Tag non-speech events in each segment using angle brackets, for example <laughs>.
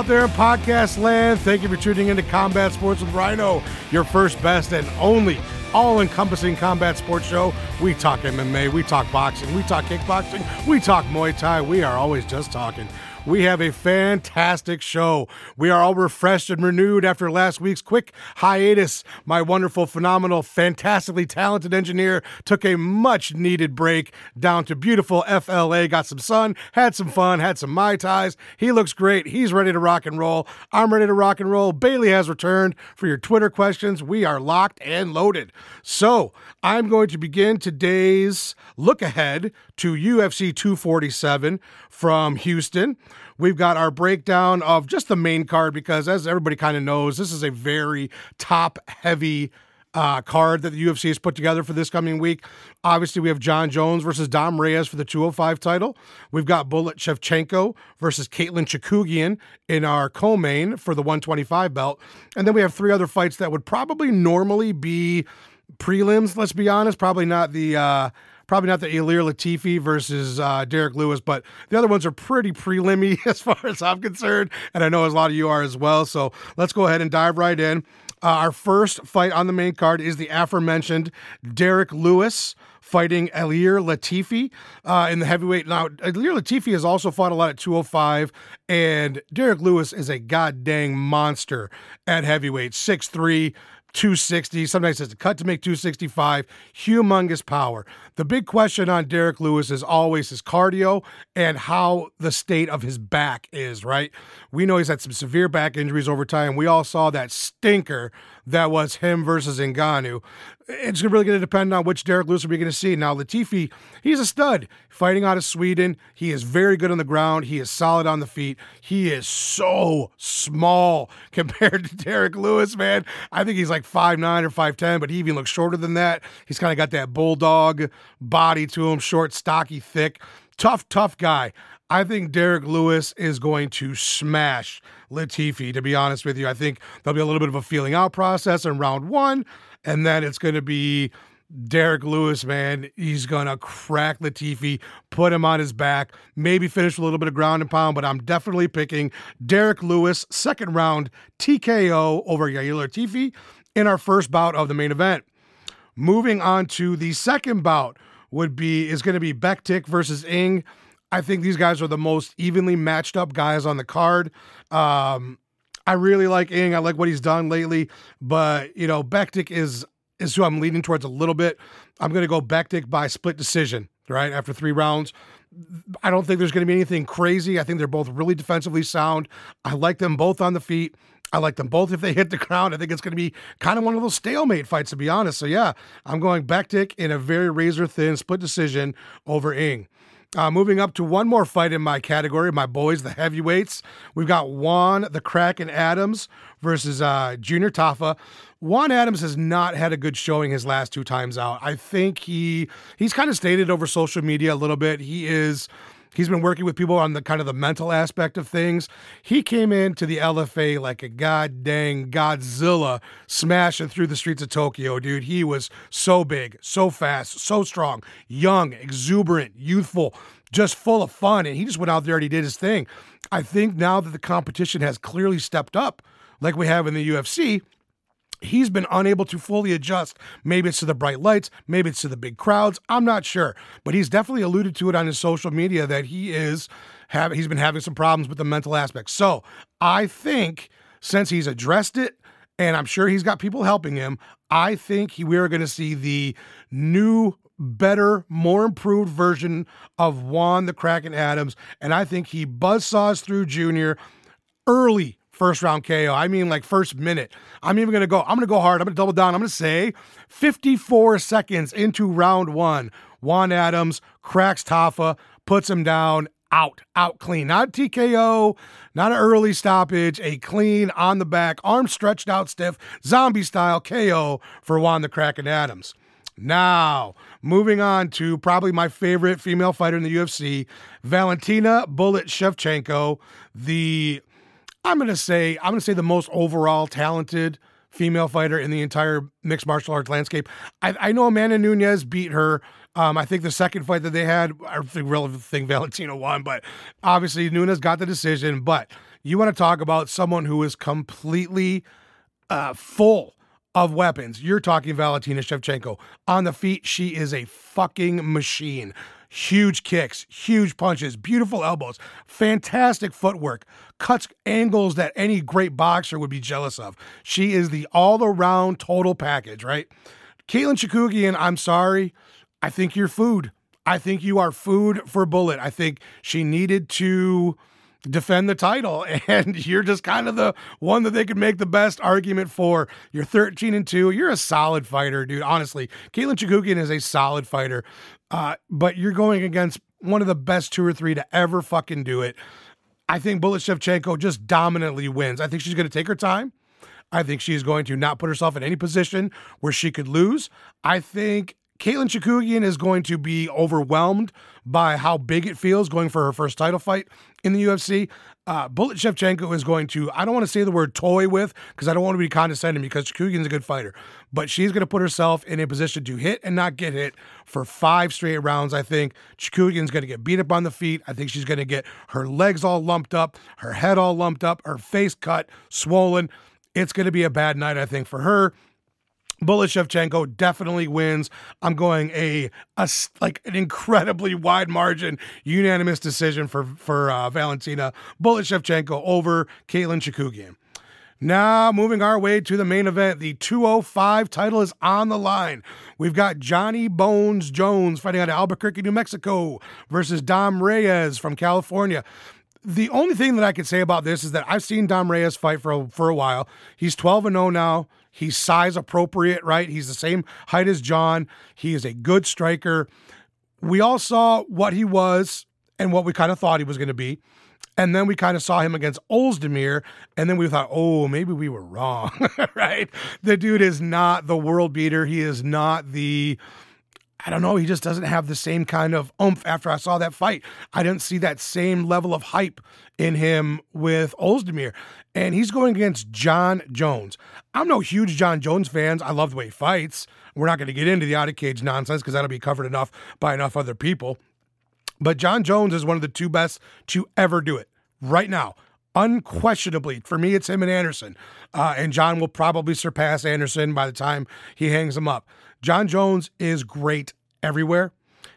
out there in podcast land. Thank you for tuning into Combat Sports with Rhino, your first, best, and only all encompassing combat sports show. We talk MMA, we talk boxing, we talk kickboxing, we talk Muay Thai. We are always just talking. We have a fantastic show. We are all refreshed and renewed after last week's quick hiatus. My wonderful, phenomenal, fantastically talented engineer took a much needed break down to beautiful FLA, got some sun, had some fun, had some Mai Tais. He looks great. He's ready to rock and roll. I'm ready to rock and roll. Bailey has returned for your Twitter questions. We are locked and loaded. So I'm going to begin today's look ahead to UFC 247 from Houston. We've got our breakdown of just the main card because, as everybody kind of knows, this is a very top heavy uh, card that the UFC has put together for this coming week. Obviously, we have Jon Jones versus Dom Reyes for the 205 title. We've got Bullet Shevchenko versus Katlyn Chookagian in our co-main for the 125 belt. And then we have three other fights that would probably normally be prelims, let's be honest. Probably not the uh, Probably not the Ilir Latifi versus uh, Derek Lewis, but the other ones are pretty prelimmy <laughs> as far as I'm concerned, and I know a lot of you are as well. So let's go ahead and dive right in. Uh, our first fight on the main card is the aforementioned Derek Lewis fighting Ilir Latifi uh, in the heavyweight. Now, Ilir Latifi has also fought a lot at 205, and Derek Lewis is a goddamn monster at heavyweight, 6'3, 260. Sometimes it's a cut to make 265. Humongous power. The big question on Derek Lewis is always his cardio and how the state of his back is, right? We know he's had some severe back injuries over time. We all saw that stinker that was him versus Ngannou. It's really going to depend on which Derek Lewis we're going to see. Now, Latifi, he's a stud fighting out of Sweden. He is very good on the ground. He is solid on the feet. He is so small <laughs> compared to Derek Lewis, man. I think he's like 5'9 or 5'10, but he even looks shorter than that. He's kind of got that bulldog body to him, short, stocky, thick. Tough, tough guy. I think Derek Lewis is going to smash Latifi, to be honest with you. I think there'll be a little bit of a feeling out process in round one, and then it's going to be Derek Lewis, man. He's going to crack Latifi, put him on his back, maybe finish a little bit of ground and pound, but I'm definitely picking Derek Lewis, second round TKO over Ilir Latifi in our first bout of the main event. Moving on to the second bout would be is going to be Bektic versus Ing. I think these guys are the most evenly matched up guys on the card. Um, I really like Ing. I like what he's done lately, but you know, Bektic is is who I'm leaning towards a little bit. I'm going to go Bektic by split decision, right after three rounds. I don't think there's going to be anything crazy. I think they're both really defensively sound. I like them both on the feet. I like them both if they hit the ground. I think it's going to be kind of one of those stalemate fights, to be honest. So, yeah, I'm going Bektic in a very razor thin split decision over Ing. Uh, moving up to one more fight in my category, my boys, the heavyweights. We've got Juan the Kraken Adams versus uh, Junior Tafa. Juan Adams has not had a good showing his last two times out. I think he he's kind of stated over social media a little bit. He is He's been working with people on the kind of the mental aspect of things. He came into the LFA like a god dang Godzilla smashing through the streets of Tokyo, dude. He was so big, so fast, so strong, young, exuberant, youthful, just full of fun. And he just went out there and he did his thing. I think now that the competition has clearly stepped up, like we have in the UFC, he's been unable to fully adjust. Maybe it's to the bright lights, maybe it's to the big crowds. I'm not sure, but he's definitely alluded to it on his social media that he is have he's been having some problems with the mental aspect. So I think since he's addressed it, and I'm sure he's got people helping him, I think he, we are going to see the new better, more improved version of Juan the Kraken Adams. And I think he buzzsaws through Junior early first round KO. I mean, like first minute. I'm even going to go, I'm going to go hard. I'm going to double down. I'm going to say 54 seconds into round one, Juan Adams cracks Tafa, puts him down, out, out clean. Not TKO, not an early stoppage, a clean on the back, arm stretched out stiff, zombie style KO for Juan the Kraken Adams. Now, moving on to probably my favorite female fighter in the UFC, Valentina Bullet Shevchenko, the I'm to say I'm to say the most overall talented female fighter in the entire mixed martial arts landscape. I, I know Amanda Nunes beat her. Um, I think the second fight that they had, I think Valentina won, but obviously Nunes got the decision. But you want to talk about someone who is completely uh, full of weapons. You're talking Valentina Shevchenko. On the feet, she is a fucking machine. Huge kicks, huge punches, beautiful elbows, fantastic footwork, cuts angles that any great boxer would be jealous of. She is the all around total package, right? Katlyn Chookagian, I'm sorry. I think you're food. I think you are food for Bullet. I think she needed to defend the title <laughs> and you're just kind of the one that they could make the best argument for. You're 13 and 2 you're a solid fighter dude honestly. Katlyn Chookagian is a solid fighter uh, but you're going against one of the best two or three to ever fucking do it. I think Bullet Shevchenko just dominantly wins. I think she's going to take her time. I think she's going to not put herself in any position where she could lose. I think Katlyn Chookagian is going to be overwhelmed by how big it feels going for her first title fight in the UFC. Uh, Bullet Shevchenko is going to, I don't want to say the word toy with because I don't want to be condescending because Chookagian's a good fighter, but she's going to put herself in a position to hit and not get hit for five straight rounds. I think Chookagian's going to get beat up on the feet. I think she's going to get her legs all lumped up, her head all lumped up, her face cut, swollen. It's going to be a bad night, I think, for her. Bullet Shevchenko definitely wins. I'm going a, a like an incredibly wide margin, unanimous decision for for uh, Valentina Bullet Shevchenko over Katlyn Chookagian. Now, moving our way to the main event, the 205 title is on the line. We've got Johnny Bones Jones fighting out of Albuquerque, New Mexico versus Dom Reyes from California. The only thing that I can say about this is that I've seen Dom Reyes fight for a, for a while. He's 12 and 0 now. He's size appropriate, right? He's the same height as Jon. He is a good striker. We all saw what he was and what we kind of thought he was going to be. And then we kind of saw him against Ozdemir, and then we thought, oh, maybe we were wrong, <laughs> right? The dude is not the world beater. He is not the I don't know. He just doesn't have the same kind of oomph after I saw that fight. I didn't see that same level of hype in him with Ozdemir. And he's going against Jon Jones. I'm no huge Jon Jones fans. I love the way he fights. We're not going to get into the out of cage nonsense because that'll be covered enough by enough other people. But Jon Jones is one of the two best to ever do it right now. Unquestionably, for me, it's him and Anderson. Uh, and Jon will probably surpass Anderson by the time he hangs him up. Jon Jones is great everywhere.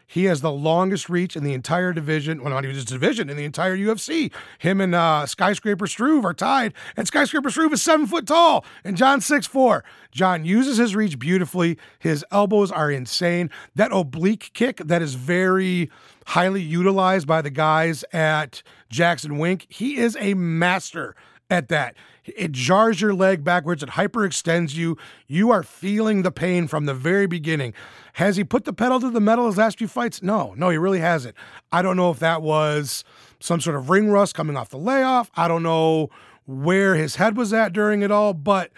He has the longest reach in the entire division. Well, not even just division, in the entire UFC. Him and uh, Skyscraper Struve are tied, and Skyscraper Struve is seven foot tall, and Jon's six four. Jon uses his reach beautifully. His elbows are insane. That oblique kick that is very highly utilized by the guys at Jackson Wink. He is a master at that. It jars your leg backwards, it hyperextends you. You are feeling the pain from the very beginning. Has he put the pedal to the metal his last few fights? No, no, he really hasn't. I don't know if that was some sort of ring rust coming off the layoff. I don't know where his head was at during it all, but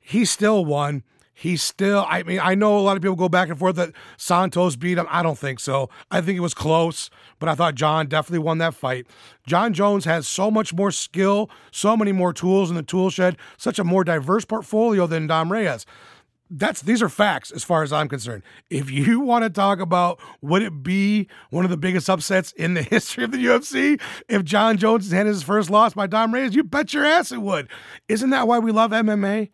he still won. He's still, I mean, I know a lot of people go back and forth that Santos beat him. I don't think so. I think it was close, but I thought Jon definitely won that fight. Jon Jones has so much more skill, so many more tools in the tool shed, such a more diverse portfolio than Dom Reyes that's these are facts as far as I'm concerned. If you <laughs> want to talk about would it be one of the biggest upsets in the <laughs> history of the UFC if Jon Jones had his first loss by Dom Reyes, you bet your ass it would. Isn't that why we love MMA?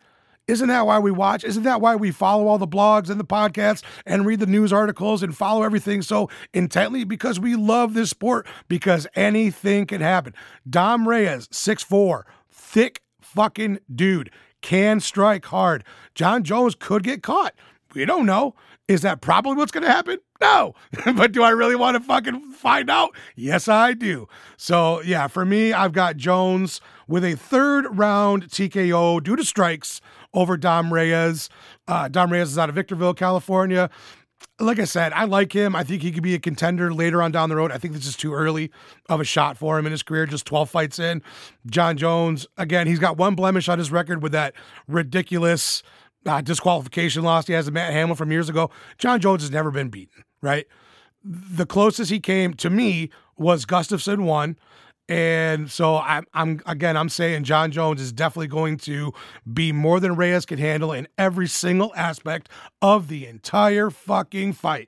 Isn't that why we watch? Isn't that why we follow all the blogs and the podcasts and read the news articles and follow everything so intently? Because we love this sport because anything can happen. Dom Reyes, 6'4, thick fucking dude, can strike hard. Jon Jones could get caught. We don't know. Is that probably what's going to happen? No. <laughs> but do I really want to fucking find out? Yes, I do. So, yeah, for me, I've got Jones with a third round TKO due to strikes over Dom Reyes. Uh, Dom Reyes is out of Victorville, California. Like I said, I like him. I think he could be a contender later on down the road. I think this is too early of a shot for him in his career, just 12 fights in. Jon Jones, again, he's got one blemish on his record with that ridiculous uh, disqualification loss he has to Matt Hamill from years ago. Jon Jones has never been beaten, right? The closest he came to me was Gustafsson one And so I'm, I'm again, I'm saying Jon Jones is definitely going to be more than Reyes can handle in every single aspect of the entire fucking fight.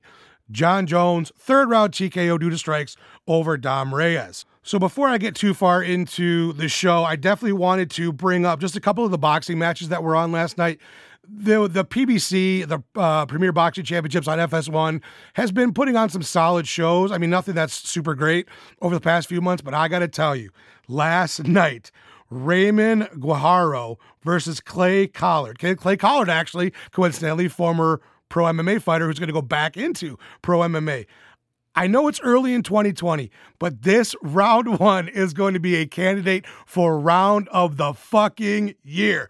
Jon Jones, third round TKO due to strikes over Dom Reyes. So before I get too far into the show, I definitely wanted to bring up just a couple of the boxing matches that were on last night the the PBC, the uh, Premier Boxing Championships on FS1, has been putting on some solid shows. I mean, nothing that's super great over the past few months, but I got to tell you, last <laughs> night, Raymond Guajardo versus Clay Collard. Clay Collard, actually, coincidentally, former pro MMA fighter who's going to go back into pro MMA. I know it's early in 2020, but this <laughs> round one is going to be a candidate for round of the fucking year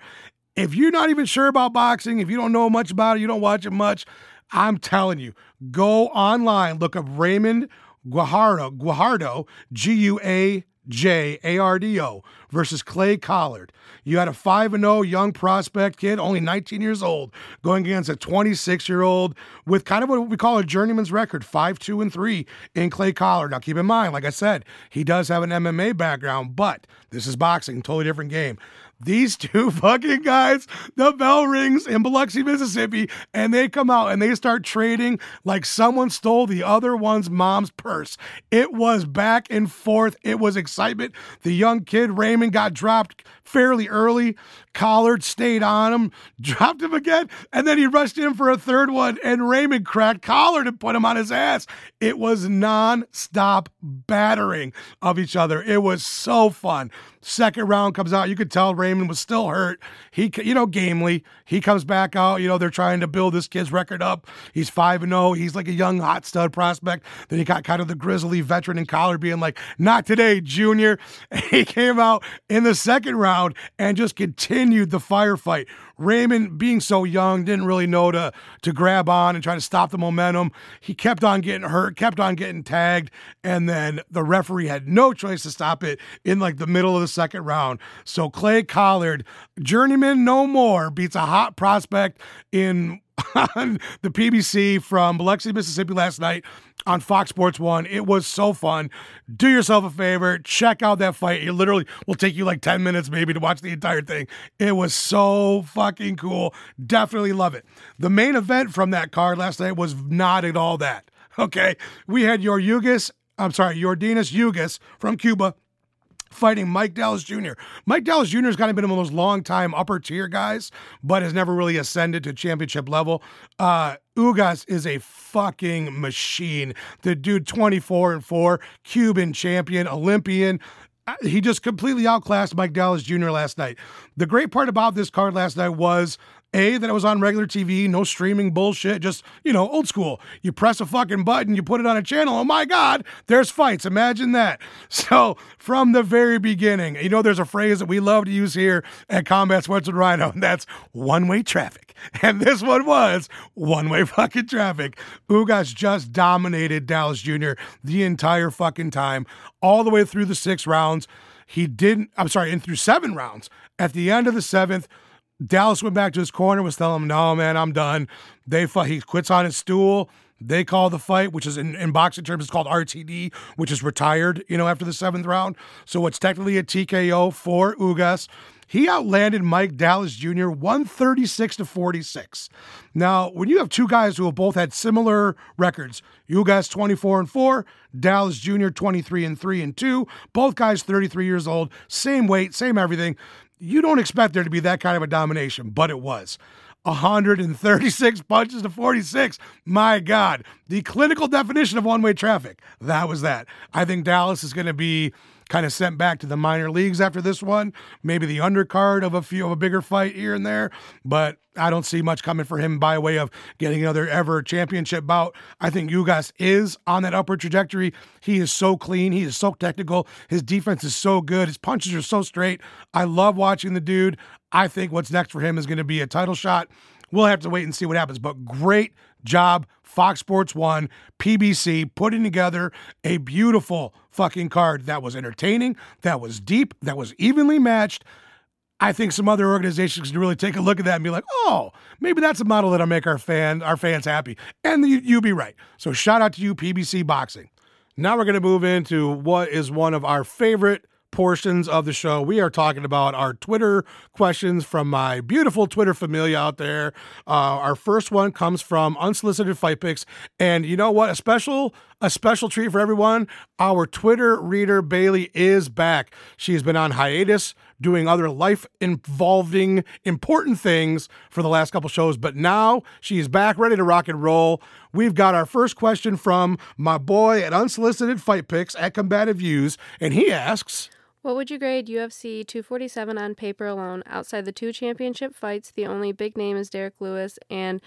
if you're not even sure about boxing, if you don't know much about it, you don't watch it much, I'm telling you, go online, look up Raymond Guajardo, Guajardo, G U A J A R D O versus Clay Collard. You had a 5 0 young prospect kid, only 19 years old, going against a 26 year old with kind of what we call a journeyman's record 5 2 and 3 in Clay Collard. Now, keep in mind, like I said, he does have an MMA background, but this is boxing, totally different game these <laughs> two fucking guys, the bell rings in Biloxi, Mississippi, and they come out and they start trading like someone stole the other one's mom's purse. It was back and forth. It was excitement. The young kid, Raymond, got dropped fairly early. Collard stayed on him, <laughs> dropped him again, and then he rushed in for a third one, and Raymond cracked Collard and put him on his ass. It was non-stop battering of each other. It was so fun. Second round comes out. You could tell Raymond was still hurt. He, you know, gamely. He comes back out. You know, they're trying to build this kid's record up. He's 5 and 0. He's like a young hot stud prospect. Then he got kind of the grizzly veteran in Collard being like, not today, junior. <laughs> he came out in the second round and just continued the firefight. Raymond, being so young, didn't really know to to grab on and try to stop the momentum. He kept on getting hurt, kept on getting tagged, and then the referee had no choice to stop it in like the middle of the second round. So Clay Collard, journeyman no more, beats a hot prospect in on the PBC from Biloxi, Mississippi last night on Fox Sports 1. It was so fun. Do yourself a favor, check out that fight. It literally will take you like 10 minutes maybe to watch the entire thing. It was so fucking cool. Definitely love it. The main event from that card last night was not at all that. Okay. We had your Yugas, I'm sorry, Yordenis Ugas from Cuba fighting Mike Dallas Jr. Mike Dallas Jr. has kind of been one of those long time upper tier guys, but has never really ascended to championship level. Uh, Ugas is a fucking machine. The dude, 24 and 4, Cuban champion, Olympian. Uh, he just completely outclassed Mike Dallas Jr. last night. The great part about this card last night was a, that it was on regular TV, no streaming bullshit, just, you know, old school. You press a fucking button, you put it on a channel. Oh my God, there's fights. Imagine that. <laughs> So, from the very beginning, you know, there's a phrase that we love to use here at Combat Sports with Rhino, and that's one way traffic. <laughs> And this one was one way fucking traffic. Ugas just dominated Dallas Jr. the entire fucking time, all the way through the six rounds. He didn't, I'm sorry, in through seven rounds. At the end of the seventh, Dallas went back to his corner, was telling him, "No, man, I'm done." They he quits on his stool. They call the fight, which is in, in boxing terms, it's called RTD, which is retired. You know, after the seventh round, so it's technically a TKO for Ugas. He outlanded Mike Dallas Jr. 136 to 46. Now, when you have two guys who have both had similar records, Ugas 24 and 4, Dallas Jr. 23 and 3 and 2, both guys 33 years old, same weight, same everything you don't expect there to be that kind of a domination, but it was. 136 <laughs> punches to 46. My God. The clinical definition of one way traffic. That was that. I think Dallas is going to be kind of sent back to the minor leagues after this one. Maybe the undercard of a few of a bigger fight here and there, but I don't see much coming for him by way of getting another ever championship bout. I think Ugas is on that upward trajectory. He is so clean. He is so technical. His defense is so good. His punches are so straight. I love watching the dude. I think what's next for him is going to be a title shot. We'll have to wait and see what happens. But great job, Fox Sports One, PBC, putting together a beautiful fucking card that was entertaining, that was deep, that was evenly matched. I think some other organizations can really take a look at that and be like, oh, maybe that's a model that'll make our fan our fans happy. And you, you be right. So shout out to you, PBC Boxing. Now we're going to move into what is one of our favorite portions of the show. We are talking about our Twitter questions from my beautiful Twitter familia out there. Uh, our first one comes from unsolicited fight picks, and you know what? A special a special treat for everyone. Our Twitter reader Bailey is back. She's been on hiatus doing other life involving important things for the last couple shows, but now she's back ready to rock and roll. We've got our first question from my boy at Unsolicited Fight Picks at Combative Views, and he asks. What would you grade UFC 247 on paper alone? Outside the two championship fights, the only big name is Derek Lewis, and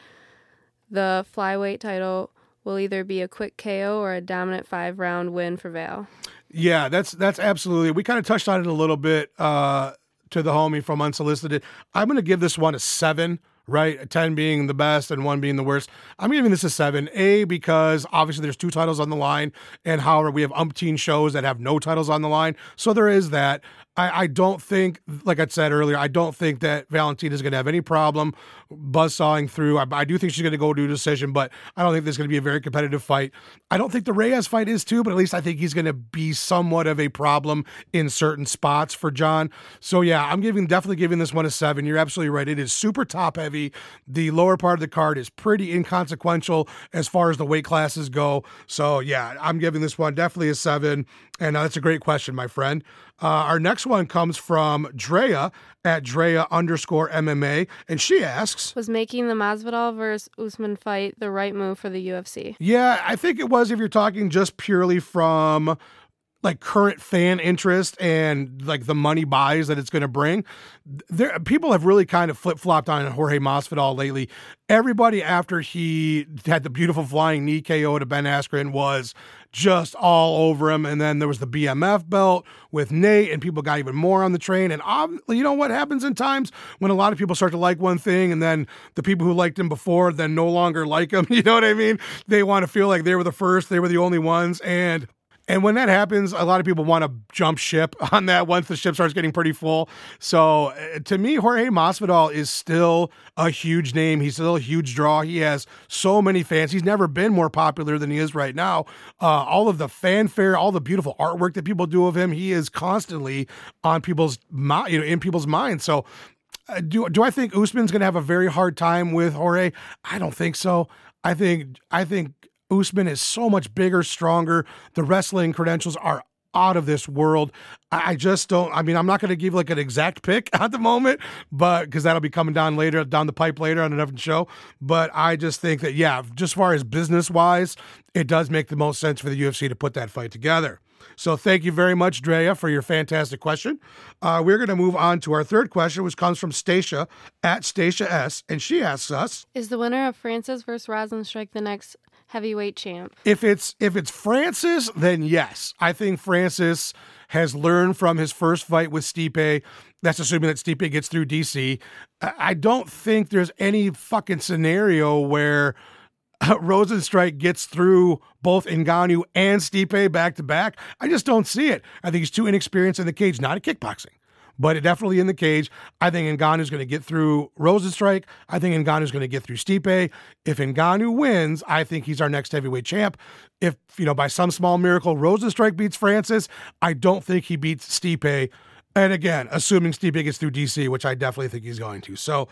the flyweight title will either be a quick KO or a dominant five round win for Vale. Yeah, that's that's absolutely. We kind of touched on it a little bit uh, to the homie from Unsolicited. I'm going to give this one a seven right? 10 being the best and one being the worst. I'm giving this a seven. A, because obviously there's two titles on the line, and however, we have umpteen shows that have no titles on the line. So there is that. I, I don't think, like I said earlier, I don't think that Valentina is going to have any problem buzzsawing through. I, I do think she's going to go to a decision, but I don't think there's going to be a very competitive fight. I don't think the Reyes fight is too, but at least I think he's going to be somewhat of a problem in certain spots for Jon. So yeah, I'm giving definitely giving this one a seven. You're absolutely right. It is super top heavy. The lower part of the card is pretty inconsequential as far as the weight classes go. So yeah, I'm giving this one definitely a seven. And uh, that's a great question, my friend. Uh, our next one comes from Drea at Drea underscore MMA, and she asks Was making the Masvidal versus Usman fight the right move for the UFC? Yeah, I think it was if you're talking just purely from like current fan interest and like the money buys that it's going to bring. There, people have really kind of flip flopped on Jorge Masvidal lately. Everybody after he had the beautiful flying knee KO to Ben Askren was just all over him. And then there was the BMF belt with Nate, and people got even more on the train. And you know what happens in times when a lot of people start to like one thing, and then the people who liked him before then no longer like him. <laughs> You know what I mean? They want to feel like they were the first, they were the only ones. And and when that happens, a lot of people want to jump ship <laughs> on that once the ship starts getting pretty full. So uh, to me, Jorge Masvidal is still a huge name. He's still a huge draw. He has so many fans. He's never been more popular than he is right now. Uh, all of the fanfare, all the beautiful artwork that people do of him, he is constantly on people's you know in people's minds. So uh, do do I think Usman's going to have a very hard time with Jorge? I don't think so. I think I think Usman is so much bigger, stronger. The wrestling credentials are out of this world. I just don't. I mean, I'm not going to give like an exact pick <laughs> at the moment, but because that'll be coming down later, down the pipe later on another show. But I just think that, yeah, just far as business wise, it does make the most sense for the UFC to put that fight together. So thank you very much, Drea, for your fantastic question. Uh, we're going to move on to our third question, which comes from Stacia at Stacia S, and she asks us: Is the winner of Francis versus Rozenstruik the next heavyweight champ. If it's if it's Francis, then yes. I think Francis has learned from his first fight with Stipe. That's assuming that Stipe gets through DC. I don't think there's any fucking scenario where uh, Rozenstruik gets through both Ngannou and Stipe back to back. I just don't see it. I think he's too inexperienced in the cage, not at kickboxing but definitely in the cage. I think Ngannou's going to get through Rozenstruik. I think Ngannou's going to get through Stipe. If Ngannou wins, I think he's our next heavyweight champ. If, you know, by some small miracle, Rozenstruik beats Francis, I don't think he beats Stipe. And again, assuming Stipe gets through DC, which I definitely think he's going to. So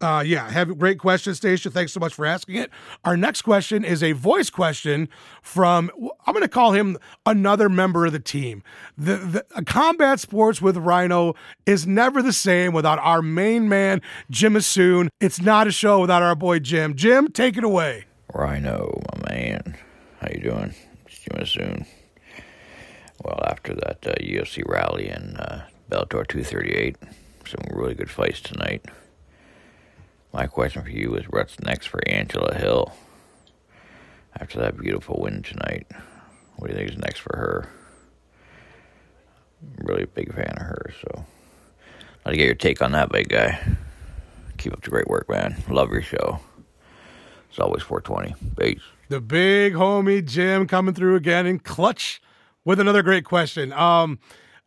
uh, yeah, have great question, Stacia. Thanks so much for asking it. Our next question is a voice question from I'm going to call him another member of the team. The, the combat sports with Rhino is never the same without our main man Jim Assoon. It's not a show without our boy Jim. Jim, take it away. Rhino, my man, how you doing? It's Jim Assoon. Well, after that uh, UFC Raleigh in uh, Bellator 238, some really good fights tonight. My question for you is what's next for Angela Hill? After that beautiful win tonight, what do you think is next for her? I'm really a big fan of her, so I'd to get your take on that, big guy. Keep up the great work, man. Love your show. It's always 420. Peace. The big homie Jim coming through again in clutch with another great question. Um,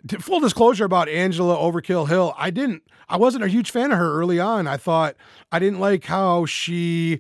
full disclosure about Angela Overkill Hill, I didn't I wasn't a huge fan of her early on. I thought I didn't like how she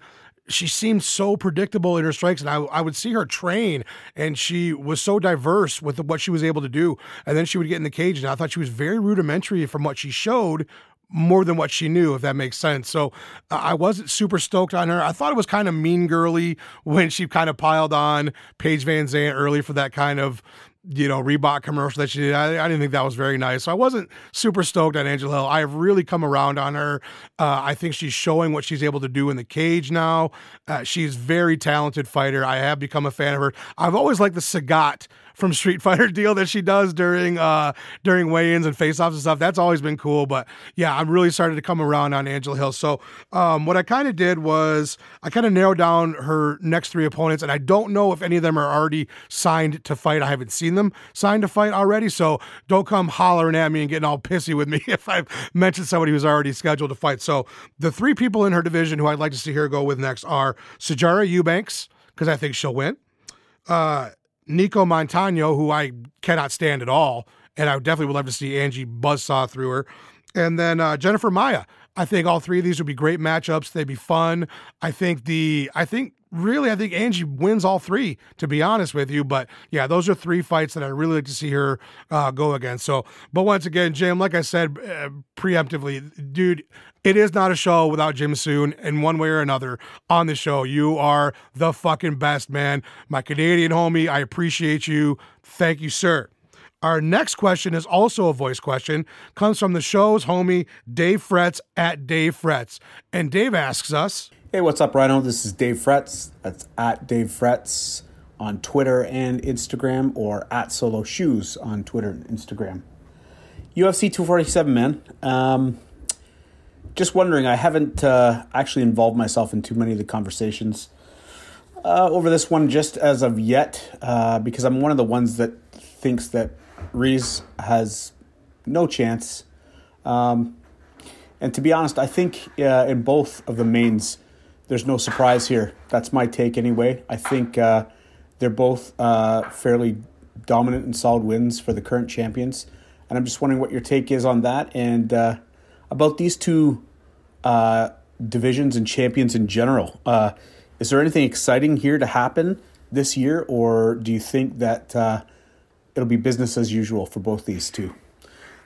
she seemed so predictable in her strikes and I, I would see her train and she was so diverse with what she was able to do and then she would get in the cage and i thought she was very rudimentary from what she showed more than what she knew, if that makes sense. So uh, I wasn't super stoked on her. I thought it was kind of mean girly when she kind of piled on Paige VanZant early for that kind of you know, Reebok commercial that she did. I, I, didn't think that was very nice. So I wasn't super stoked on Angela Hill. I have really come around on her. Uh, I think she's showing what she's able to do in the cage now. Uh, she's very talented fighter. I have become a fan of her. I've always liked the Sagat from Street Fighter deal that she does during uh during weigh-ins and face-offs and stuff. That's always been cool. But yeah, I'm really starting to come around on Angela Hill. So um, what I kind of did was I kind of narrowed down her next three opponents, and I don't know if any of them are already signed to fight. I haven't seen them signed to fight already, so don't come hollering at me and getting all pissy with me <laughs> if I've mentioned somebody who's already scheduled to fight. So the three people in her division who I'd like to see her go with next are Sijara Eubanks because I think she'll win. Uh, Nicco Montaño, who I cannot stand at all, and I definitely would love to see Angie buzzsaw through her. And then uh, Jennifer Maia. I think all three of these would be great matchups. They'd be fun. I think the I think really I think Angie wins all three to be honest with you. But yeah, those are three fights that I really like to see her uh, go against. So, but once again, Jim, like I said uh, preemptively, dude, it is not a show without Jim Soon in one way or another on the show. You are the fucking best, man. My Canadian homie, I appreciate you. Thank you, sir. Our next question is also a voice question. Comes from the show's homie, Dave Fretz at Dave Fretz. And Dave asks us Hey, what's up, Rhino? This is Dave Fretz. That's at Dave Fretz on Twitter and Instagram, or at Solo Shoes on Twitter and Instagram. UFC 247, man. Um, just wondering, I haven't uh, actually involved myself in too many of the conversations uh, over this one just as of yet, uh, because I'm one of the ones that thinks that Reyes has no chance. Um, and to be honest, I think uh, in both of the mains, there's no surprise here. That's my take anyway. I think uh, they're both uh, fairly dominant and solid wins for the current champions. And I'm just wondering what your take is on that and about these two uh, divisions and champions in general. Uh, is there anything exciting here to happen this year, or do you think that uh, it'll be business as usual for both these two?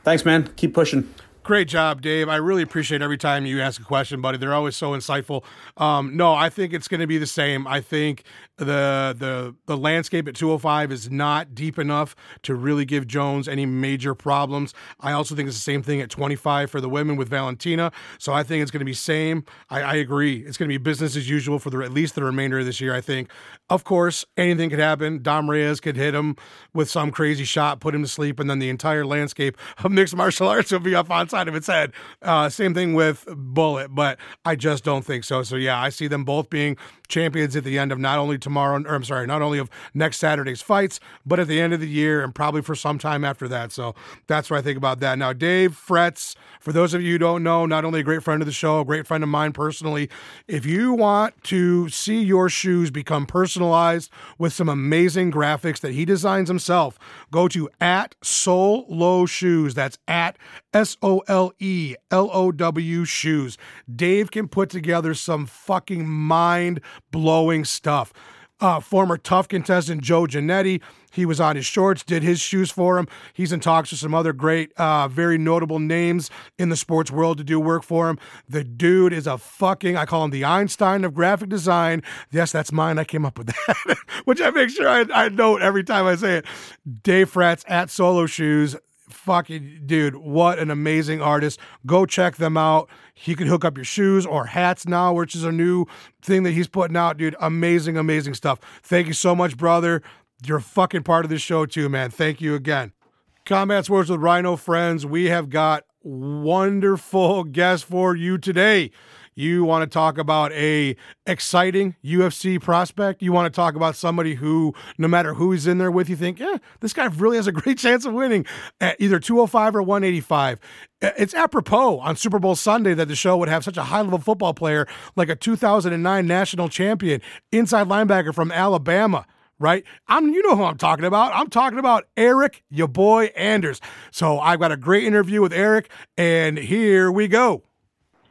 Thanks, man. Keep pushing. Great job, Dave. I really appreciate every time you ask a question, buddy. They're always so insightful. Um, no, I think it's going to be the same. I think the the the landscape at 205 is not deep enough to really give Jones any major problems. I also think it's the same thing at 25 for the women with Valentina. So I think it's going to be same. I, I agree. It's going to be business as usual for the at least the remainder of this year. I think. Of course, anything could happen. Dom Reyes could hit him with some crazy shot, put him to sleep, and then the entire landscape of mixed martial arts will be up on side of its head. Uh, same thing with Bullet, but I just don't think so. So yeah, I see them both being champions at the end of not only tomorrow, or I'm sorry, not only of next Saturday's fights, but at the end of the year and probably for some time after that. So that's what I think about that. Now, Dave Fretz, for those of you who don't know, not only a great friend of the show, a great friend of mine personally, if you want to see your shoes become personalized with some amazing graphics that he designs himself, go to at Sole Low Shoes. That's at S O L E L O W shoes. Dave can put together some fucking mind blowing stuff. Uh, former TUF contestant Joe Giannetti, he was on his shorts, did his shoes for him. He's in talks with some other great, uh, very notable names in the sports world to do work for him. The dude is a fucking, I call him the Einstein of graphic design. Yes, that's mine. I came up with that, <laughs> which I make sure I, I note every time I say it. Dave Fretz at Solo Shoes fucking dude, what an amazing artist. Go check them out. He can hook up your shoes or hats now, which is a new thing that he's putting out, dude. Amazing, amazing stuff. Thank you so much, brother. You're fucking part of this show too, man. Thank you again. Combat Sports with Rhino friends, we have got wonderful guests for you today. You want to talk about a exciting UFC prospect. You want to talk about somebody who, no matter who is in there with, you think, yeah, this guy really has a great <laughs> chance of winning at either 205 or 185. It's apropos on Super Bowl Sunday that the show would have such a high level football player like a 2009 national champion, inside linebacker from Alabama right? I'm you know who I'm talking about. I'm talking about Eryk, your boy Anders. So I've got a great interview with Eryk, and here we go.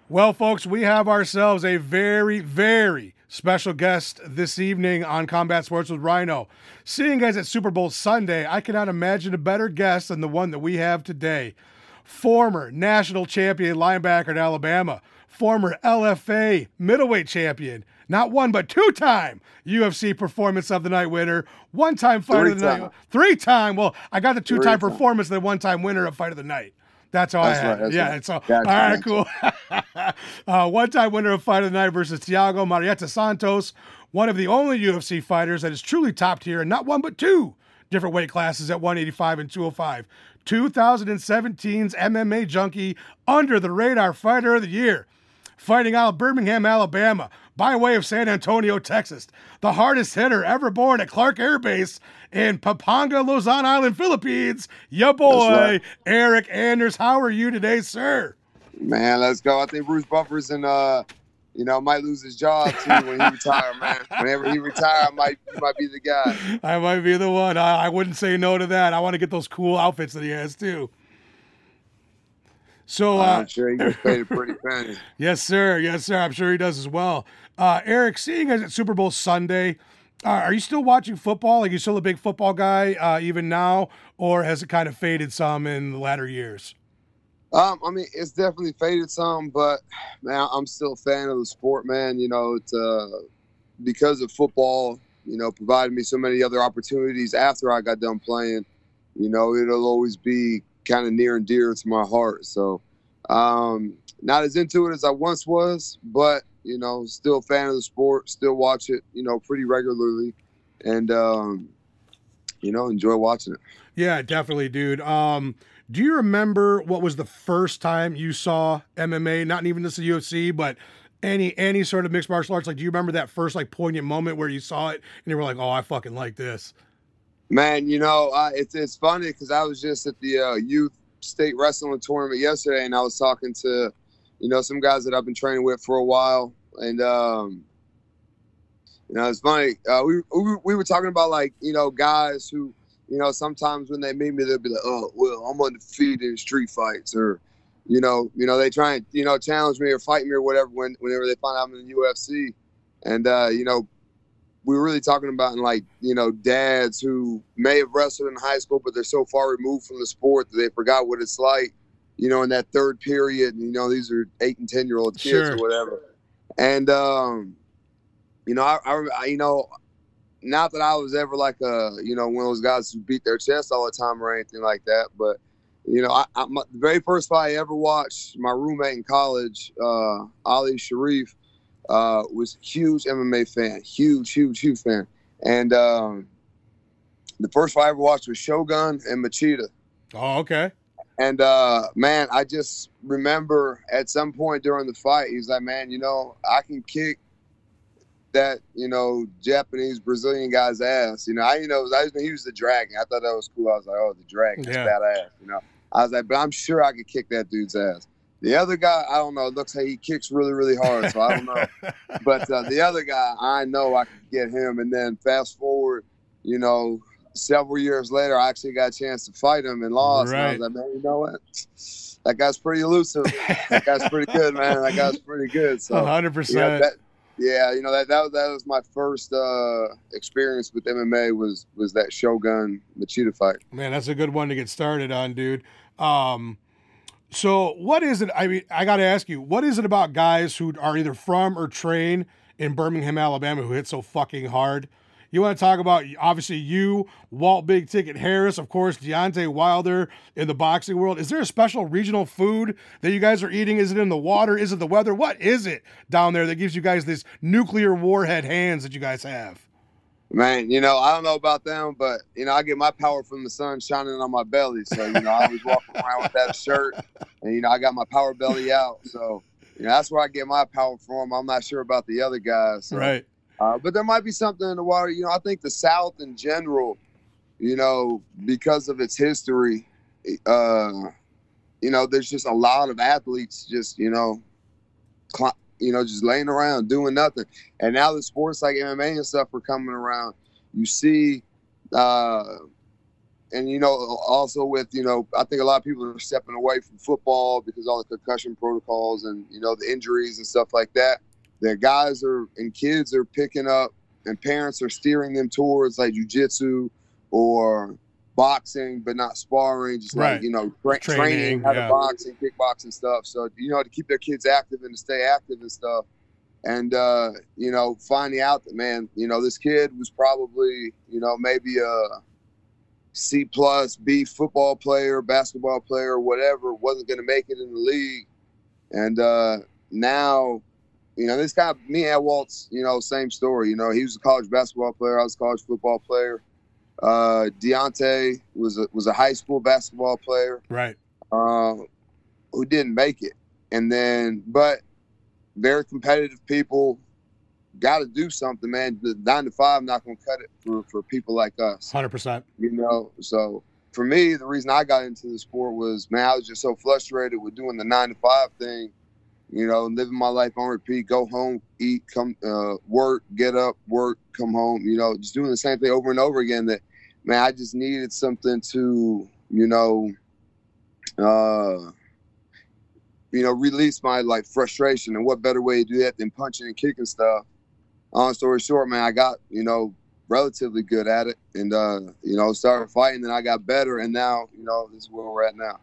Well, folks, we have ourselves a very, very special guest this evening on Combat Sports with Rhino. Seeing guys at Super Bowl Sunday, I cannot imagine a better guest than the one that we have today. Former national champion linebacker at Alabama, former LFA middleweight champion, not one but two time UFC Performance of the Night winner, one time Fight Three of the Night, time. three time. Well, I got the two time performance, the one time winner of Fight of the Night. That's all That's I had. right, yeah, right. it's all, Gotcha, all right, cool. <laughs> uh, one time winner of Fight of the Night versus Thiago Marreta Santos, one of the only UFC fighters that is truly top tier, and not one but two different weight classes at 185 and 205. 2017's MMA Junkie Under the Radar Fighter of the Year fighting out of Birmingham, Alabama, by way of San Antonio, Texas. The hardest hitter ever born at Clark Air Base in Pampanga, Luzon Island, Philippines. Ya boy, right. Eryk Anders. How are you today, sir? Man, let's go. I think Bruce Buffer's and uh, you know, might lose his job too when he retire, man. Whenever he retire, I might he might be the guy. <laughs> I might be the one. I, I wouldn't say no to that. I want to get those cool outfits that he has too. So, uh, I'm sure he gets paid a pretty penny. <laughs> Yes, sir. Yes, sir. I'm sure he does as well. Uh, Eryk, seeing as it's Super Bowl Sunday, uh, are you still watching football? Like, you still a big football guy uh, even now, or has it kind of faded some in the latter years? Um, I mean, it's definitely faded some, but man, I'm still a fan of the sport, man. You know, it's uh, because of football, you know, provided me so many other opportunities after I got done playing. You know, it'll always be kind of near and dear to my heart. So, um, not as into it as I once was, but you know, still a fan of the sport. Still watch it, you know, pretty regularly, and um, you know, enjoy watching it. Yeah, definitely, dude. Um, do you remember what was the first time you saw MMA? Not even the UFC, but any any sort of mixed martial arts. Like, do you remember that first like poignant moment where you saw it and you were like, "Oh, I fucking like this." Man, you know, I, it's it's funny because I was just at the uh, youth state wrestling tournament yesterday, and I was talking to, you know, some guys that I've been training with for a while, and um, you know, it's funny. Uh, we, we we were talking about like you know guys who, you know, sometimes when they meet me, they'll be like, "Oh, well, I'm undefeated in street fights," or, you know, you know, they try and you know challenge me or fight me or whatever when whenever they find out I'm in the UFC, and uh, you know, we were really talking about like you know dads who may have wrestled in high school but they're so far removed from the sport that they forgot what it's like you know in that third period and you know these are eight and ten year old kids Sure. or whatever and um you know I, I I- you know not that i was ever like a you know one of those guys who beat their chest all the time or anything like that but you know I, I my, the very first fight i ever watched my roommate in college uh ali sharif uh, was a huge MMA fan, huge, huge, huge fan. And um, the first fight I ever watched was Shogun and Machida. Oh, okay. And uh, man, I just remember at some point during the fight, he's like, "Man, you know, I can kick that, you know, Japanese Brazilian guy's ass." You know, I, you know, I just he was the dragon. I thought that was cool. I was like, "Oh, the dragon, that's Yeah. badass." You know, I was like, "But I'm sure I could kick that dude's ass." The other guy, I don't know. It looks like he kicks really, really hard, so I don't know. <laughs> but uh, the other guy, I know I could get him. And then fast forward, you know, several years later, I actually got a chance to fight him and lost. And I was like, man, you know what? That guy's pretty elusive. that guy's pretty good, man. That guy's pretty good. So, hundred yeah, percent. that, yeah, you know that that, that was my first uh, experience with MMA was was that Shogun Machida fight. Man, that's a good one to get started on, dude. Um, so what is it? I mean, I got to ask you, what is it about guys who are either from or train in Birmingham, Alabama, who hit so fucking hard? You want to talk about obviously you, Walt Big Ticket Harris, of course, Deontay Wilder in the boxing world. Is there a special regional food that you guys are eating? Is it in the water? Is it the weather? What is it down there that gives you guys this nuclear warhead hands that you guys have? Man, you know, I don't know about them, but you know, I get my power from the sun shining on my belly. So, you know, I always walk <laughs> around with that shirt and you know, I got my power belly out. So, you know, that's where I get my power from. I'm not sure about the other guys. So, Right. Uh, but there might be something in the water. You know, I think the South in general, you know, because of its history, uh, you know, there's just a lot of athletes just, you know, cl- you know, just laying around doing nothing. And now the sports like MMA and stuff are coming around. You see, uh, and you know, also with you know, I think a lot of people are stepping away from football because all the concussion protocols and you know the injuries and stuff like that. that guys are and kids are picking up and parents are steering them towards like jujitsu or boxing, but not sparring, just Right. like you know tra- Training, training, how yeah. to box and kickbox and stuff. So you know to keep their kids active and to stay active and stuff. And uh, you know, finding out that man, you know, this kid was probably you know maybe a C plus B football player, basketball player, whatever, wasn't going to make it in the league, and uh, now. You know, this guy, me and Waltz, you know, same story. You know, he was a college basketball player. I was a college football player. Uh, Deontay was a, was a high school basketball player Right. uh, who didn't make it, and then but very competitive people got to do something, man. The nine to five not going to cut it for for people like us, Hundred percent. you know. So for me, the reason I got into the sport was man, I was just so frustrated with doing the nine to five thing. You know, living my life on repeat, go home, eat, come, uh, work, get up, work, come home. You know, just doing the same thing over and over again. That man, I just needed something to, you know, uh, you know, release my like frustration. And what better way to do that than punching and kicking stuff? Long story short, man, I got you know relatively good at it, and uh, you know, started fighting. Then I got better, and now you know this is where we're at now.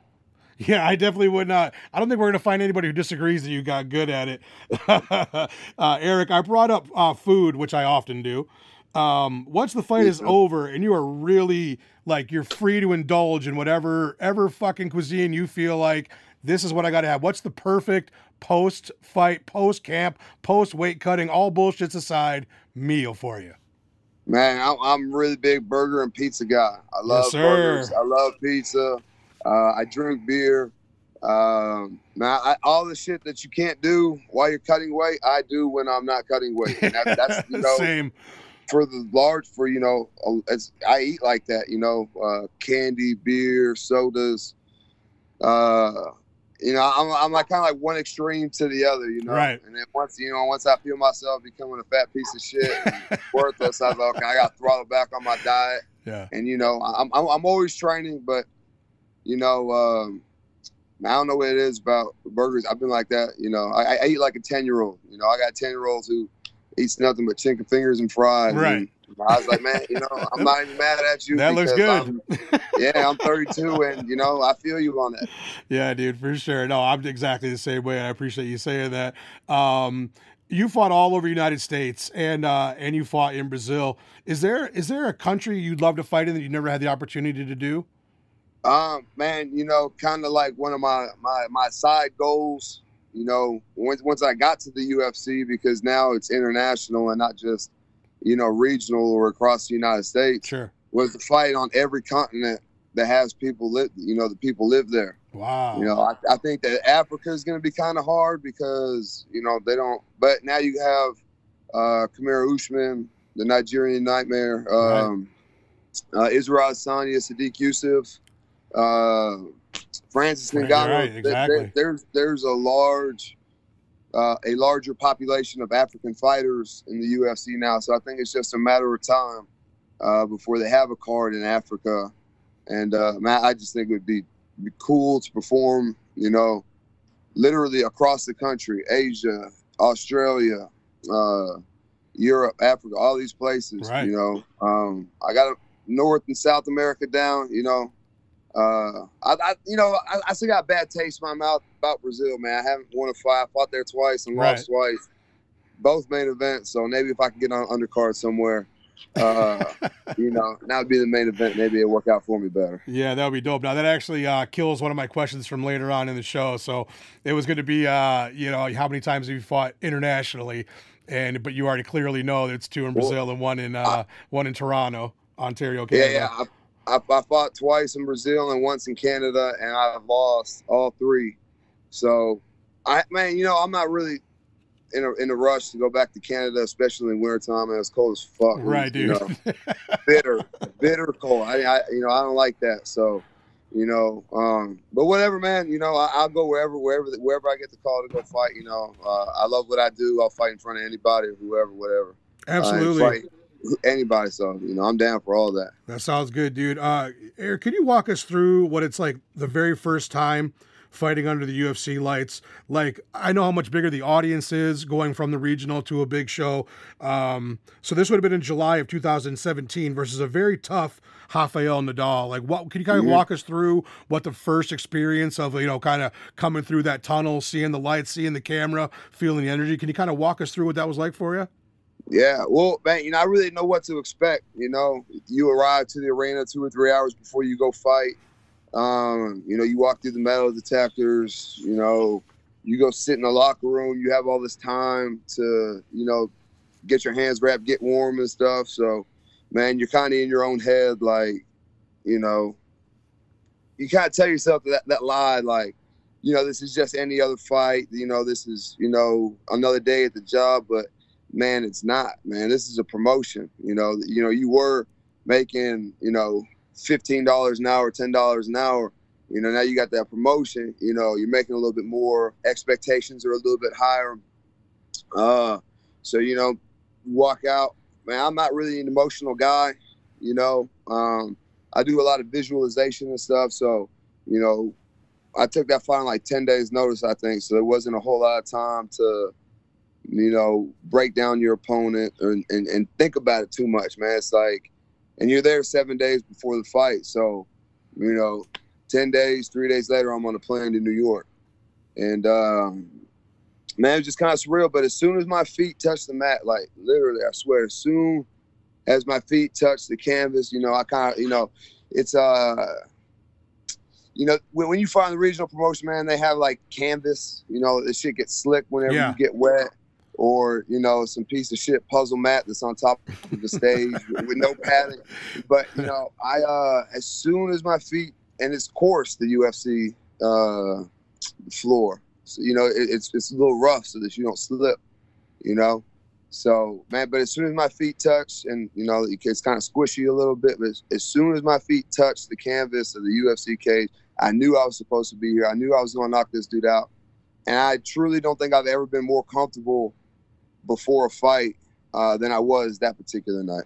Yeah, I definitely would not. I don't think we're going to find anybody who disagrees that you got good at it. <laughs> uh, Eryk, I brought up uh, food, which I often do. Um, once the fight is over and you are really like you're free to indulge in whatever ever fucking cuisine you feel like this is what I got to have. What's the perfect post fight, post camp, post weight cutting, all bullshits aside meal for you? Man, I'm, really big burger and pizza guy. I love sir. burgers. I love pizza. Uh, I drink beer. Um, man, I, all the shit that you can't do while you're cutting weight, I do when I'm not cutting weight. And that, that's <laughs> you know Same. For the large for you know as I eat like that. You know, uh, candy, beer, sodas. Uh, you know, I'm, I'm like kind of like one extreme to the other. You know, Right. And then once you know, once I feel myself becoming a fat piece of shit, and <laughs> worthless, I was like, okay, I got to throttle back on my diet Yeah. and you know I'm I'm, I'm always training, but you know um, I don't know what it is about burgers. I've been like that, you know. I, I eat like a ten year old. You know, I got ten year olds who eats nothing but chicken fingers and fries. Right. And I was like, man, you know, I'm not even mad at you. <laughs> That looks good. I'm- yeah, I'm 32, and you know, I feel you on that. <laughs> Yeah, dude, for sure. No, I'm exactly the same way. I appreciate you saying that. Um, you fought all over the United States and uh, and you fought in Brazil. Is there is there a country you'd love to fight in that you never had the opportunity to do? Um, man, you know, kind of like one of my my my side goals. You know, once once I got to the UFC because now it's international and not just you know regional or across the United States. Sure. Was to fight on every continent that has people live. You know, the people live there. Wow. You know, I, I think that Africa is going to be kind of hard because you know they don't. But now you have uh, Kamaru Usman, the Nigerian Nightmare, um, uh, Israel Adesanya, Sodiq Yusuff, uh, Francis Right, Ngannou. right, There- exactly. there- there's there's a large. Uh, a larger population of African fighters in the UFC now, so I think it's just a matter of time uh, before they have a card in Africa. And uh, man, I just think it would be be cool to perform, you know, literally across the country, Asia, Australia, uh, Europe, Africa, all these places. Right. You know, um, I got North and South America down. You know, uh, I, I you know, I, I still got bad taste in my mouth about Brazil, man. I haven't won a fight. I fought there twice and Right. lost twice, both main events. So maybe if I could get on undercard somewhere. uh, <laughs> you know, that would be the main event. Maybe it'll work out for me better. Yeah, that would be dope. Now that actually uh, kills one of my questions from later on in the show. So it was going to be, uh, you know, how many times have you fought internationally? And but you already clearly know that it's two in Well, Brazil and one in uh, one in Toronto, Ontario, Yeah, Canada. yeah. I, I, I fought twice in Brazil and once in Canada, and I've lost all three. So, I man, you know, I'm not really in a in a rush to go back to Canada, especially in wintertime and it's cold as fuck. Right, You dude. know, bitter, bitter cold. I, I, you know, I don't like that. So, you know, um, but whatever, man. You know, I, I'll go wherever, wherever, wherever I get the call to go fight. You know, uh, I love what I do. I'll fight in front of anybody, whoever, whatever. Uh, Absolutely. fight anybody. So, you know, I'm down for all that. That sounds good, dude. Uh, Eryk, can you walk us through what it's like the very first time fighting under the UFC lights. Like I know how much bigger the audience is going from the regional to a big show. Um, so this would have been in July of 2017 versus a very tough Rafael Natal. Like what can you kind of walk us through what the first experience of you know kind of coming through that tunnel, seeing the lights, seeing the camera, feeling the energy? Can you kind of walk us through what that was like for you? Yeah, well, man, you know, I really know what to expect. You know, you arrive to the arena two or three hours before you go fight. Um, you know, you walk through the metal detectors. You know, you go sit in the locker room. You have all this time to, you know, get your hands wrapped, get warm and stuff. So, man, you're kind of in your own head, like, you know, you kind of tell yourself that that lie, like, you know, this is just any other fight. You know, this is, you know, another day at the job, but man, it's not, man. This is a promotion. You know, you know, you were making, you know, fifteen dollars an hour, ten dollars an hour. You know, now you got that promotion. You know, you're making a little bit more. Expectations are a little bit higher. Uh, so you know, walk out. Man, I'm not really an emotional guy. You know, um, I do a lot of visualization and stuff. So, you know, I took that fight like ten days notice, I think. So there wasn't a whole lot of time to you know, break down your opponent and, and, and think about it too much, man. It's like, and you're there seven days before the fight. So, you know, 10 days, three days later, I'm on a plane to New York. And, um, man, it was just kind of surreal. But as soon as my feet touched the mat, like literally, I swear, as soon as my feet touched the canvas, you know, I kind of, you know, it's, uh, you know, when, when you find the regional promotion, man, they have like canvas, you know, the shit gets slick whenever Yeah. you get wet or you know some piece of shit puzzle mat that's on top of the stage with no padding. But you know, I uh as soon as my feet and it's coarse the UFC uh floor, so you know it, it's it's a little rough so that you don't slip. You know, so man, but as soon as my feet touch and you know it's kind of squishy a little bit, but as, soon as my feet touch the canvas of the UFC cage, I knew I was supposed to be here. I knew I was going to knock this dude out. And I truly don't think I've ever been more comfortable before a fight uh, than I was that particular night.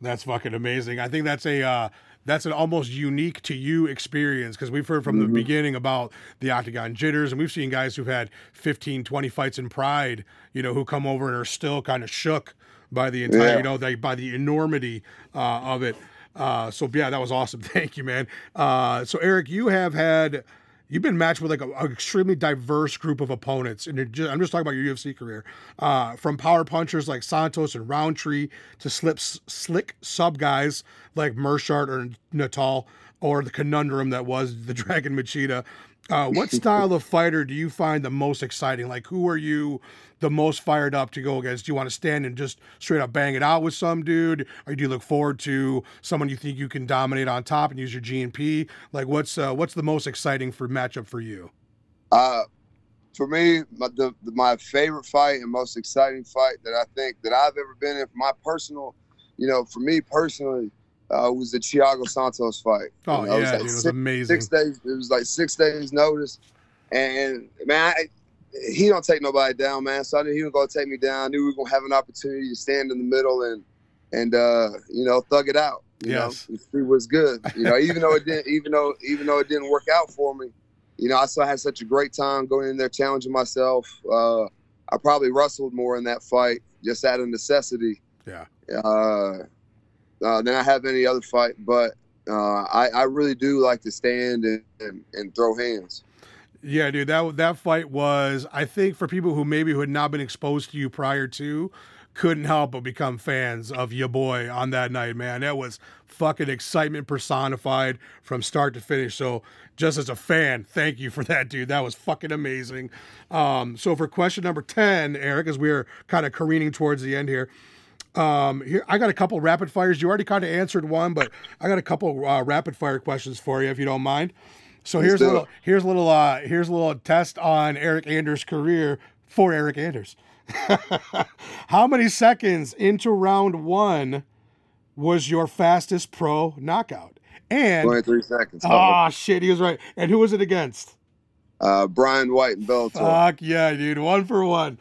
That's fucking amazing. I think that's a uh, that's an almost unique to you experience because we've heard from the Mhm. beginning about the octagon jitters and we've seen guys who've had 15 20 fights in pride you know who come over and are still kind of shook by the entire Yeah. you know they, by the enormity uh, of it uh, so yeah that was awesome <laughs> thank you man uh, so eryk you have had You've been matched with like an extremely diverse group of opponents, and just, I'm just talking about your UFC career. Uh, from power punchers like Santos and Rountree to slick sub guys like Meerschaert or Natal, or the conundrum that was the <laughs> Dragon Machida. Uh, <laughs> what style of fighter do you find the most exciting? Like, who are you the most fired up to go against? Do you want to stand and just straight up bang it out with some dude, or do you look forward to someone you think you can dominate on top and use your G and P? Like, what's uh, what's the most exciting for matchup for you? Uh, for me, my, the, the, my favorite fight and most exciting fight that I think that I've ever been in, for my personal, you know, for me personally, uh, was the Thiago Santos fight. Oh You know, it was yeah, like dude, it was six- amazing. six days. It was like six days notice, and man, I, he don't take nobody down, man. So I knew he was gonna take me down. I knew we were gonna have an opportunity to stand in the middle and and uh, you know thug it out. You Yes. know, and see what's good. You know, even though it didn't, <laughs> even though even though it didn't work out for me, you know, I still had such a great time going in there, challenging myself. Uh, I probably wrestled more in that fight just out of necessity. Yeah. Uh, uh, than I have any other fight, but uh, I, I really do like to stand and, and, and throw hands. Yeah, dude, that that fight was I think for people who maybe who had not been exposed to you prior to couldn't help but become fans of your boy on that night, man. That was fucking excitement personified from start to finish. So just as a fan, thank you for <laughs> that, dude. That was fucking amazing. Um, so for question number 10, Eryk, as we're kind of careening towards the end here, um, here I got a couple rapid fires. You already kind of answered one, but I got a couple uh, rapid fire questions for you if you don't mind. So Let's here's a little it. here's a little uh here's a little test on Eryk Anders' career for Eryk Anders. <laughs> How many seconds into round one was your fastest pro knockout? And 23 seconds. oh shit, he was right. And who was it against? Uh, Brian White and Bellator. Fuck yeah, dude. One for one.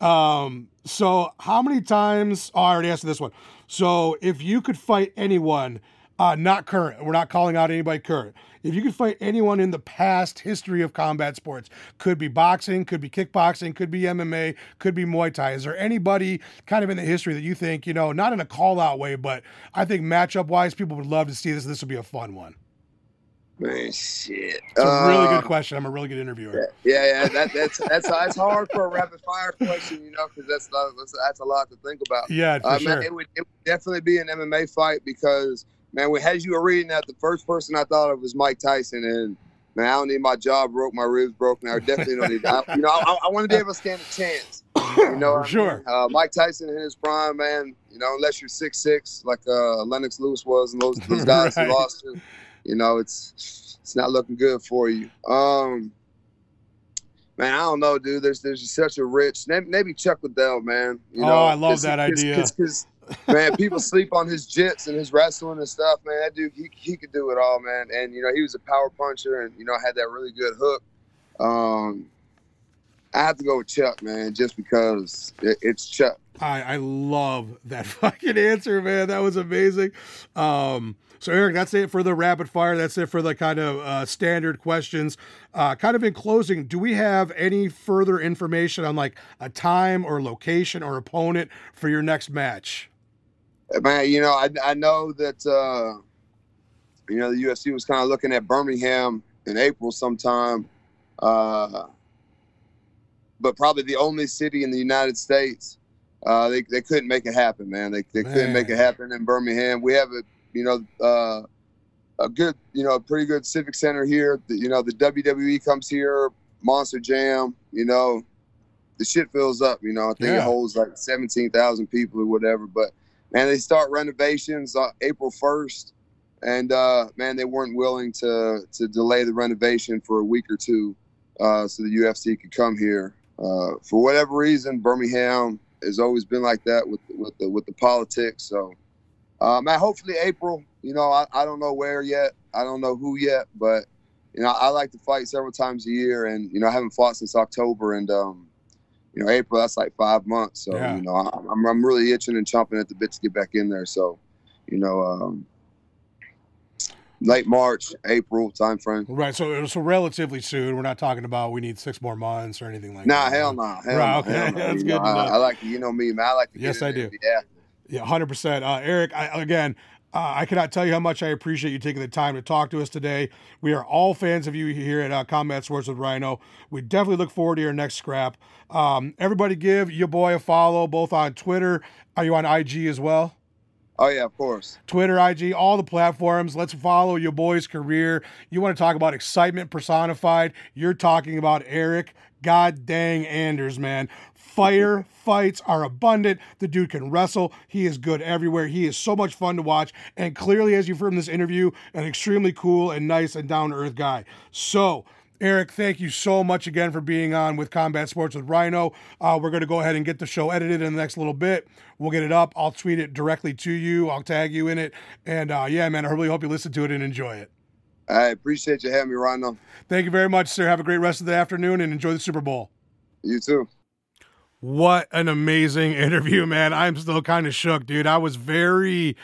Um, so how many times oh, I already asked this one. So if you could fight anyone uh, not current. We're not calling out anybody current. If you could fight anyone in the past history of combat sports, could be boxing, could be kickboxing, could be MMA, could be Muay Thai. Is there anybody kind of in the history that you think, you know, not in a call out way, but I think matchup wise, people would love to see this. This would be a fun one. Man, shit. It's a really Uh, good question. I'm a really good interviewer. Yeah, yeah, that, that's that's that's hard for a rapid fire question, you know, because that's, that's that's a lot to think about. Yeah, for Uh, sure. man, it would, it would definitely be an MMA fight because man, when as you were reading that, the first person I thought of was Mike Tyson, and man, I don't need my jaw broke, my ribs broken. I definitely don't need that. I, you know, I, I want to be able to stand a chance. You know, For I sure. mean? Uh, Mike Tyson in his prime, man. You know, unless you're six six like uh, Lennox Lewis was, and those, those <laughs> guys Right. he lost to, you know, it's it's not looking good for you. Um, man, I don't know, dude. There's there's such a rich maybe, Chuck Liddell, man. You Oh, know, I love that idea. 'cause, man, people <laughs> sleep on his jits and his wrestling and stuff, man. That dude, he, he could do it all, man. And you know, he was a power puncher, and you know, had that really good hook. Um, I have to go with Chuck, man, just because it, it's Chuck. I, I love that <laughs> fucking answer, man. That was amazing. Um, so Eryk, that's it for the rapid fire. That's it for the kind of uh, standard questions. Uh, kind of in closing, do we have any further information on like a time or location or opponent for your next match? Man, you know, I, I know that uh, you know the UFC was kind of looking at Birmingham in April sometime, uh, but probably the only city in the United States. Uh, they, they couldn't make it happen, man. They, they couldn't make it happen in Birmingham. We have a you know uh, a good you know a pretty good civic center here. The, you know the WWE comes here, Monster Jam. You know the shit fills up. You know I think Yeah. it holds like seventeen thousand people or whatever. But man, they start renovations uh, April first, and uh, man, they weren't willing to to delay the renovation for a week or two, uh, so the UFC could come here. Uh, for whatever reason, Birmingham has always been like that with with the with the politics. So, uh, man, hopefully April. You know, I, I don't know where yet. I don't know who yet, but you know, I like to fight several times a year, and you know, I haven't fought since October, and um, you know, April that's like five months. So Yeah. you know, I, I'm I'm really itching and chomping at the bit to get back in there. So, you know, um, late March, April time frame. Right. So so relatively soon. We're not talking about we need six more months or anything like Nah, that. hell no, hell Right, no, okay. hell <laughs> no. That's You good know, I. I like to, you know me, man. I like to. Yes, I do. and active. Yeah, hundred percent. Uh, Eryk, I, again, uh, I cannot tell you how much I appreciate you taking the time to talk to us today. We are all fans of you here at uh, Combat Sports with Rhino. We definitely look forward to your next scrap. Um, everybody, give your boy a follow, both on Twitter. Are you on IG as well? Oh yeah, of course. Twitter, IG, all the platforms. Let's follow your boy's career. You want to talk about excitement personified? You're talking about Eryk God dang Anders, man. Fire fights are abundant. The dude can wrestle. He is good everywhere. He is so much fun to watch. And clearly, as you've heard in this interview, an extremely cool and nice and down to earth guy. So, Eryk, thank you so much again for being on with Combat Sports with Rhino. Uh, we're going to go ahead and get the show edited in the next little bit. We'll get it up. I'll tweet it directly to you. I'll tag you in it. And uh, yeah, man, I really hope you listen to it and enjoy it. I appreciate you having me, Rhino. Thank you very much, sir. Have a great rest of the afternoon and enjoy the Super Bowl. You too. What an amazing <laughs> interview, man. I'm still kind of shook, dude. I was very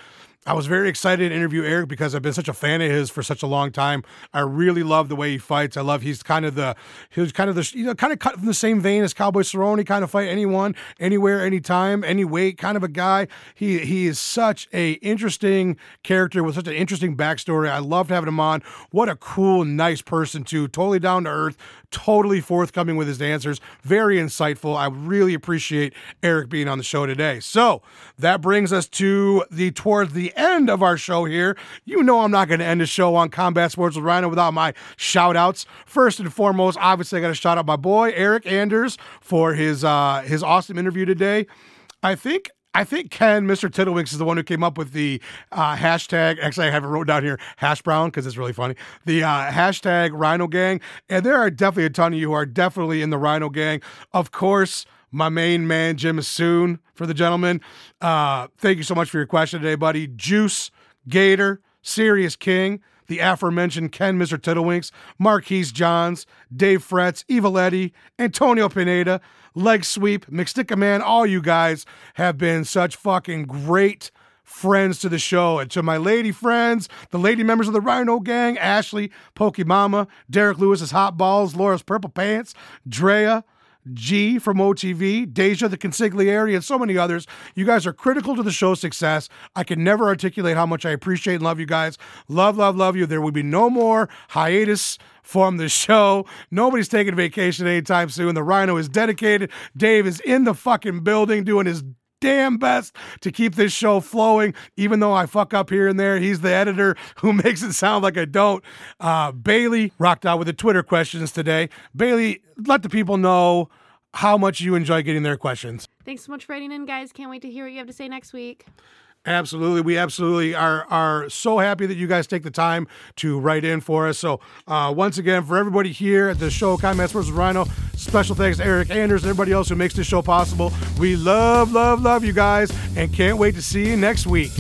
I was very excited to interview Eryk because I've been such a fan of his for such a long time. I really love the way he fights. I love he's kind of the he's kind of the you know kind of cut from the same vein as Cowboy Cerrone. Kind of fight anyone, anywhere, anytime, any weight. Kind of a guy. He he is such a interesting character with such an interesting backstory. I loved having him on. What a cool, nice person too. Totally down to earth. Totally forthcoming with his answers. Very insightful. I really appreciate Eryk being on the show today. So that brings us to the towards the end of our show here. You know I'm not going to end the show on Combat Sports with Rhino without my shout outs. First and foremost, obviously I got to shout out my boy Eryk Anders for his uh his awesome interview today. I think I think Ken, Mr. Tiddlewinks, is the one who came up with the uh, hashtag. Actually, I have it wrote down here, hash brown, because it's really funny. The uh, hashtag Rhino Gang, and there are definitely a ton of you who are definitely in the Rhino Gang. Of course, my main man Jim Soon for the gentleman. Uh, thank you so much for your question today, buddy. Juice, Gator, Serious King, the aforementioned Ken Mr. Tittlewinks, Marquise Johns, Dave Fretz, Evil Antonio Pineda, Leg Sweep, McSticka Man, all you guys have been such fucking great friends to the show and to my lady friends, the lady members of the Rhino Gang, Ashley, Pokemama, Derek Lewis's Hot Balls, Laura's Purple Pants, Drea, G from OTV, Deja the Consigliere, and so many others. You guys are critical to the show's success. I can never articulate how much I appreciate and love you guys. Love, love, love you. There will be no more hiatus from the show. Nobody's taking vacation anytime soon. The Rhino is dedicated. Dave is in the fucking building doing his damn best to keep this show flowing, even though I fuck up here and there. He's the editor <laughs> who makes it sound like I don't. Uh, Bailey rocked out with the Twitter questions today. Bailey, let the people know how much you enjoy getting their questions. Thanks so much for writing in, guys. Can't wait to hear what you have to say next week. Absolutely. We absolutely are are so happy that you guys take the time to write in for us. So uh, once again, for everybody here at the show, Sports with Rhino, special thanks to Eryk Anders and everybody else who makes this show possible. We love, love, love you guys and can't wait to see you next week.